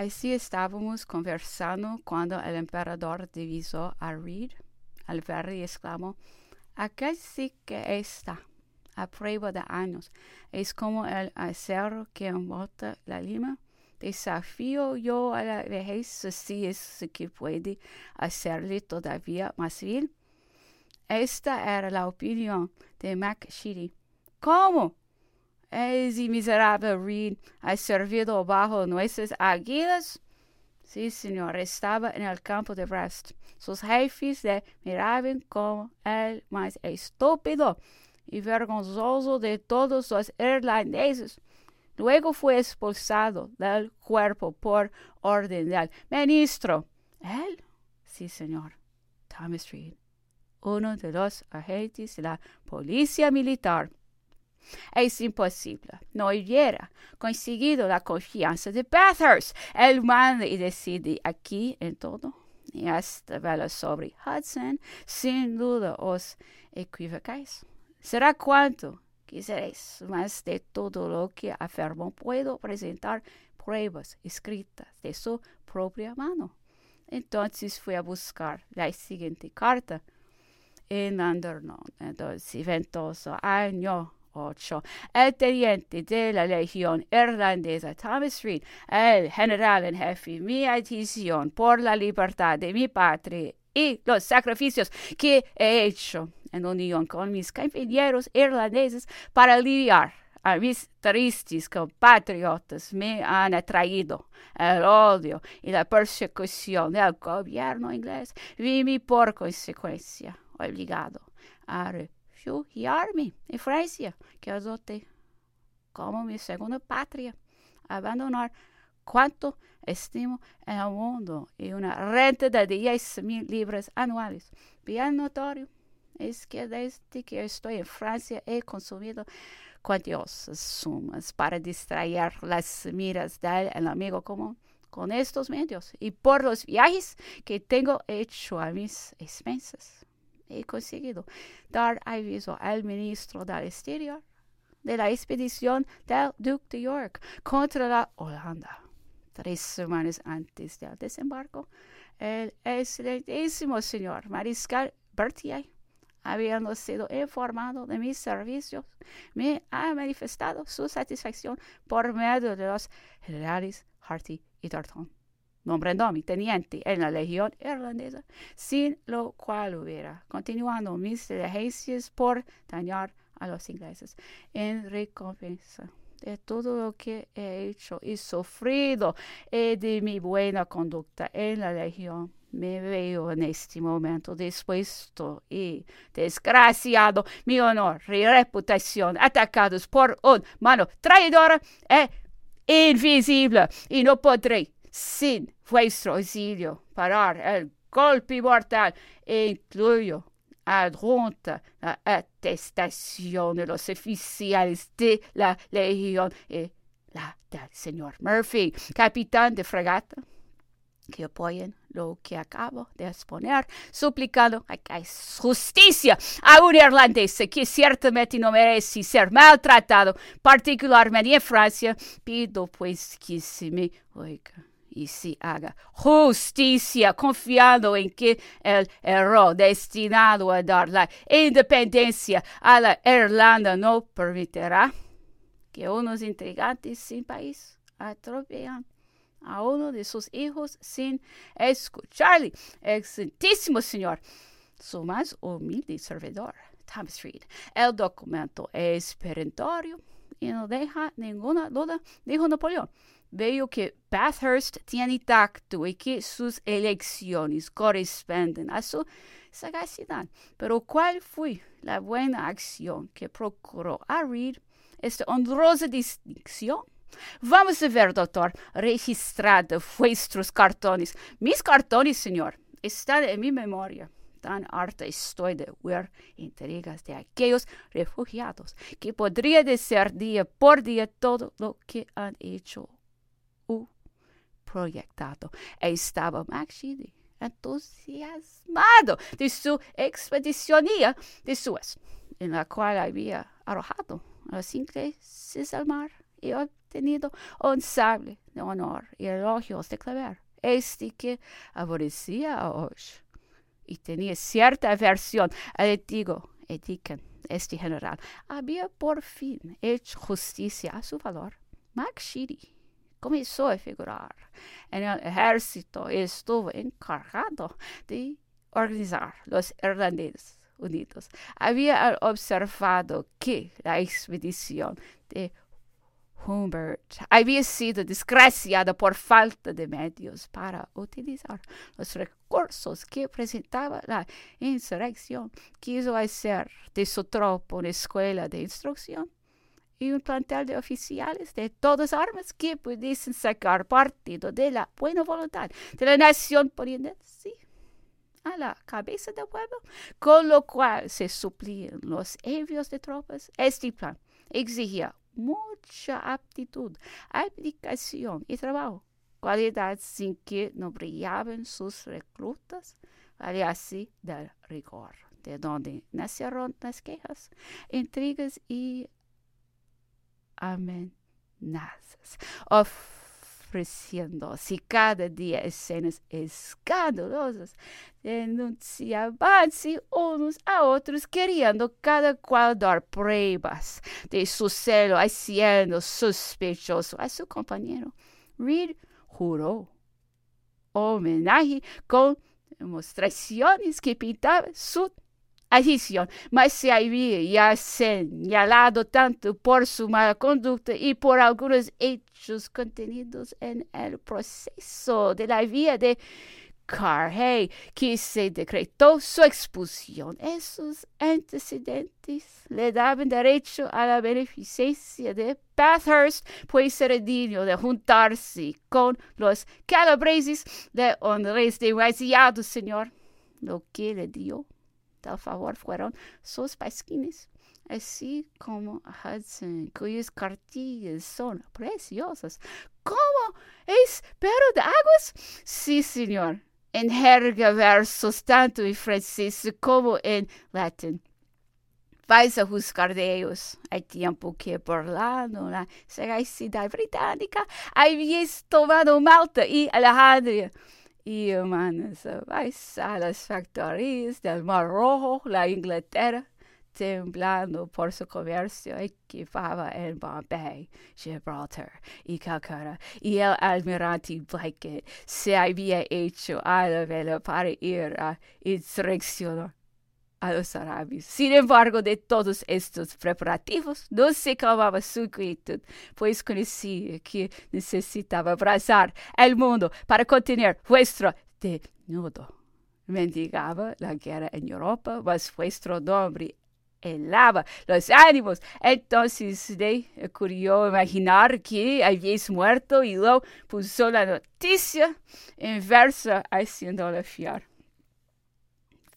Así estábamos conversando cuando el emperador divisó a Reed al ver y exclamó, Aquel sí que está a prueba de años. Es como el acero que embota la lima. Desafío yo a la vejez si es que puede hacerle todavía más vil. Esta era la opinión de McShitty. ¿Cómo? Ese miserable Reed ha servido bajo nuestras águilas. Sí, señor, estaba en el campo de Brest. Sus jefes le miraban como el más estúpido y vergonzoso de todos los irlandeses. Luego fue expulsado del cuerpo por orden del ministro. ¿Él? Sí, señor. Thomas Reed, uno de los agentes de la policía militar. Es imposible. No hubiera conseguido la confianza de Bathurst. Él manda y decide aquí en todo. Y hasta vela sobre Hudson, sin duda os equivocáis. Será cuanto quisiréis, mas de todo lo que afirmo puedo presentar pruebas escritas de su propia mano. Entonces fui a buscar la siguiente carta en Andernon, entonces ventoso año 8. El teniente de la Legión Irlandesa Thomas Reed, el general en jefe, mi adición por la libertad de mi patria y los sacrificios que he hecho en unión con mis compañeros irlandeses para aliviar a mis tristes compatriotas me han atraído el odio y la persecución del gobierno inglés. Vi por consecuencia obligado a refugiarme en Francia, que adopté como mi segunda patria, abandonar cuanto estimo en el mundo y una renta de 10 mil libras anuales. Bien notorio es que desde que estoy en Francia he consumido cuantiosas sumas para distraer las miras del enemigo común con estos medios y por los viajes que tengo hecho a mis expensas. He conseguido dar aviso al ministro del Exterior de la expedición del Duque de York contra la Holanda. Tres semanas antes del desembarco, el excelentísimo señor mariscal Berthier habiendo sido informado de mis servicios, me ha manifestado su satisfacción por medio de los generales Harty y Tarton, mi teniente en la Legión Irlandesa, sin lo cual hubiera continuado mis diligencias por dañar a los ingleses en recompensa de todo lo que he hecho y sufrido y de mi buena conducta en la Legión. Me veo en este momento dispuesto y desgraciado, mi honor y reputación atacados por un mano traidora e invisible, y no podré, sin vuestro auxilio, parar el golpe mortal, incluyo adjunta la atestación de los oficiales de la Legión y la del señor Murphy, capitán de fragata que apoyen lo que acabo de exponer, suplicando que hay justicia a un irlandés que ciertamente no merece ser maltratado, particularmente en Francia. Pido pues que se me oiga y se haga justicia, confiando en que el error destinado a dar la independencia a la Irlanda no permitirá que unos intrigantes sin país atropellan a uno de sus hijos sin escucharle. Excelentísimo Señor, su más humilde servidor, Thomas Reed. El documento es perentorio y no deja ninguna duda, dijo Napoleón. Veo que Bathurst tiene tacto y que sus elecciones corresponden a su sagacidad. Pero ¿cuál fue la buena acción que procuró a Reed esta honrosa distinción? Vamos a ver, doctor, registrado vuestros cartones. Mis cartones, señor, están en mi memoria. Tan harta estoy de ver intrigas de aquellos refugiados que podría decir día por día todo lo que han hecho proyectado. Estaba Maxine entusiasmado de su expedicionía de Suez, en la cual había arrojado a los ingleses al mar y obtenido un sable de honor y elogios de claver. Este que aborrecía a Osh y tenía cierta aversión al antiguo Ediken, este general, había por fin hecho justicia a su valor. Makshiri comenzó a figurar en el ejército y estuvo encargado de organizar los irlandeses unidos. Había observado que la expedición de Humbert había sido desgraciada por falta de medios para utilizar los recursos que presentaba la insurrección. Quiso hacer de su tropa una escuela de instrucción y un plantel de oficiales de todas armas que pudiesen sacar partido de la buena voluntad de la nación poniéndose a la cabeza del pueblo, con lo cual se suplían los envíos de tropas. Este plan exigía mucha aptitud, aplicación y trabajo, cualidades sin que no brillaban sus reclutas, vale así del rigor, de donde nacieron las quejas, intrigas y amenazas, ofreciéndose cada día escenas escandalosas, denunciabanse unos a otros, queriendo cada cual dar pruebas de su celo, haciendo sospechoso a su compañero. Reed juró homenaje con demostraciones que pintaba su adicción, mas se había ya señalado tanto por su mala conducta y por algunos hechos contenidos en el proceso de la vía de Carhay, que se decretó su expulsión. Esos antecedentes le daban derecho a la beneficencia de Bathurst, pues era digno de juntarse con los calabreses de hombres demasiado, señor, lo que le dio tal favor fueron sus pasquines, así como Hudson, cuyas cartillas son preciosas. ¿Cómo? ¿Es pero de aguas? Sí, señor. En jerga versos tanto en francés como en latín. Vais a buscar de ellos. Hay tiempo que por la sagacidad británica habéis tomado Malta y Alejandría y humanos vais a las factorías del Mar Rojo, la Inglaterra, temblando por su comercio, equipaba en Bombay, Gibraltar y Calcutta, y el almirante Blackett se había hecho a la vela para ir a a los árabes. Sin embargo, de todos estos preparativos, no se calmaba su inquietud, pues conocía que necesitaba abrazar el mundo para contener vuestro desnudo. Mendigaba la guerra en Europa, mas vuestro nombre helaba los ánimos. Entonces le ocurrió imaginar que habéis muerto y lo puso la noticia en verso haciéndole fiar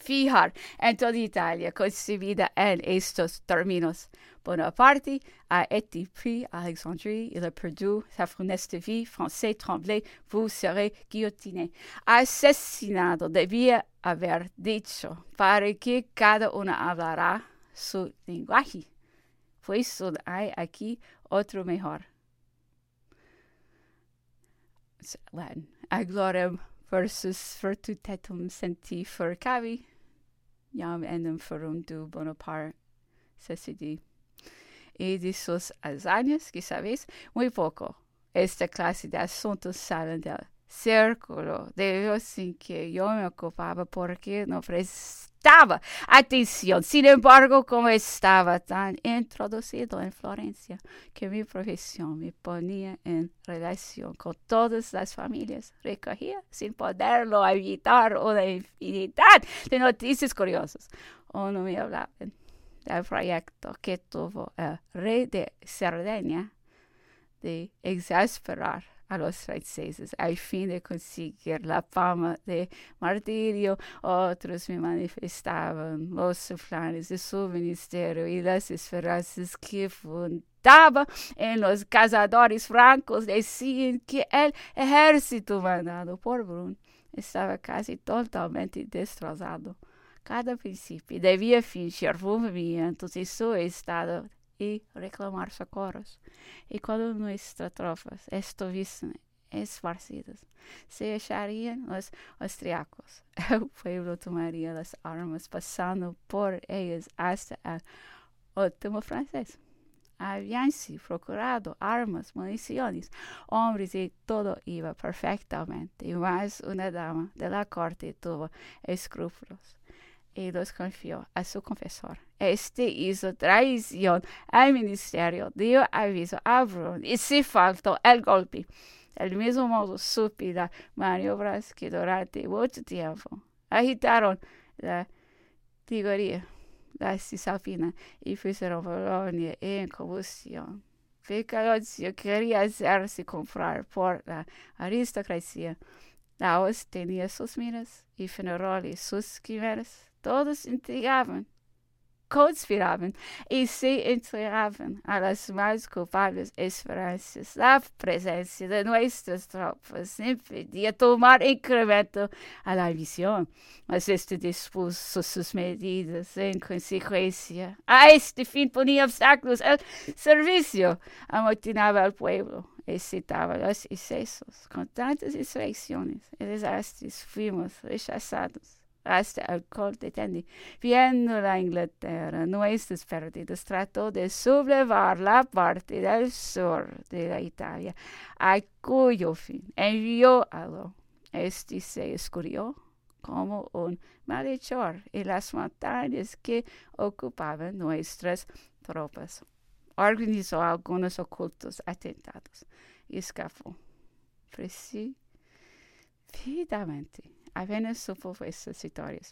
fijar en toda Italia, concebida en estos términos. Bonaparte a à Alexandrie, il a perdu sa funeste vie, français tremblé, vous serez guillotiné. Asesinado debía haber dicho, para que cada uno hablará su lenguaje. Pues hay aquí otro mejor. Latin. Aglorem versus virtutetum senti furcavi, jam enem forum du Bonaparte cecidi. Y de sus hazañas, que sabéis, muy poco. Esta clase de asuntos salen del círculo de Dios sin que yo me ocupaba porque no prestaba atención. Sin embargo, como estaba tan introducido en Florencia, que mi profesión me ponía en relación con todas las familias, recogía sin poderlo evitar una infinidad de noticias curiosas. O no me hablaban del proyecto que tuvo el rey de Cerdeña de exasperar a los franceses al fin de conseguir la fama de martirio. Otros me manifestaban los planes de su ministerio y las esperanzas que fundaba en los cazadores francos. Decían que el ejército mandado por Brun estaba casi totalmente destrozado. Cada principio debía fingir movimientos y su estado y reclamar socorros. Y cuando nuestras tropas estuviesen esparcidas, se echarían los austriacos. El pueblo tomaría las armas, pasando por ellas hasta el último francés. Habíanse procurado armas, municiones, hombres y todo iba perfectamente. Y más una dama de la corte tuvo escrúpulos y los confió a su confesor. Este hizo traición al ministerio, dio aviso a Bruno y se faltó el golpe. Del mismo modo las maniobras que durante mucho tiempo agitaron la tiguería, la cisalpina y pusieron Bolonia en combustión. Picalozio quería hacerse comprar por la aristocracia. Laos tenía sus miras y Fenaroli sus quimeras todos intrigaban, conspiraban y se entregaban a las más culpables esperanzas. La presencia de nuestras tropas impedía tomar incremento a la misión, mas este dispuso sus medidas en consecuencia. A este fin ponía obstáculos al servicio, amotinaba al pueblo excitaba los excesos. Con tantas insurrecciones y desastres fuimos rechazados hasta el corte tendi. Viendo la Inglaterra nuestras pérdidas, trató de sublevar la parte del sur de la Italia, a cuyo fin envió algo. Este se escurrió como un malhechor en las montañas que ocupaban nuestras tropas. Organizó algunos ocultos atentados y escapó precipitadamente Apenas sou por essas vitórias.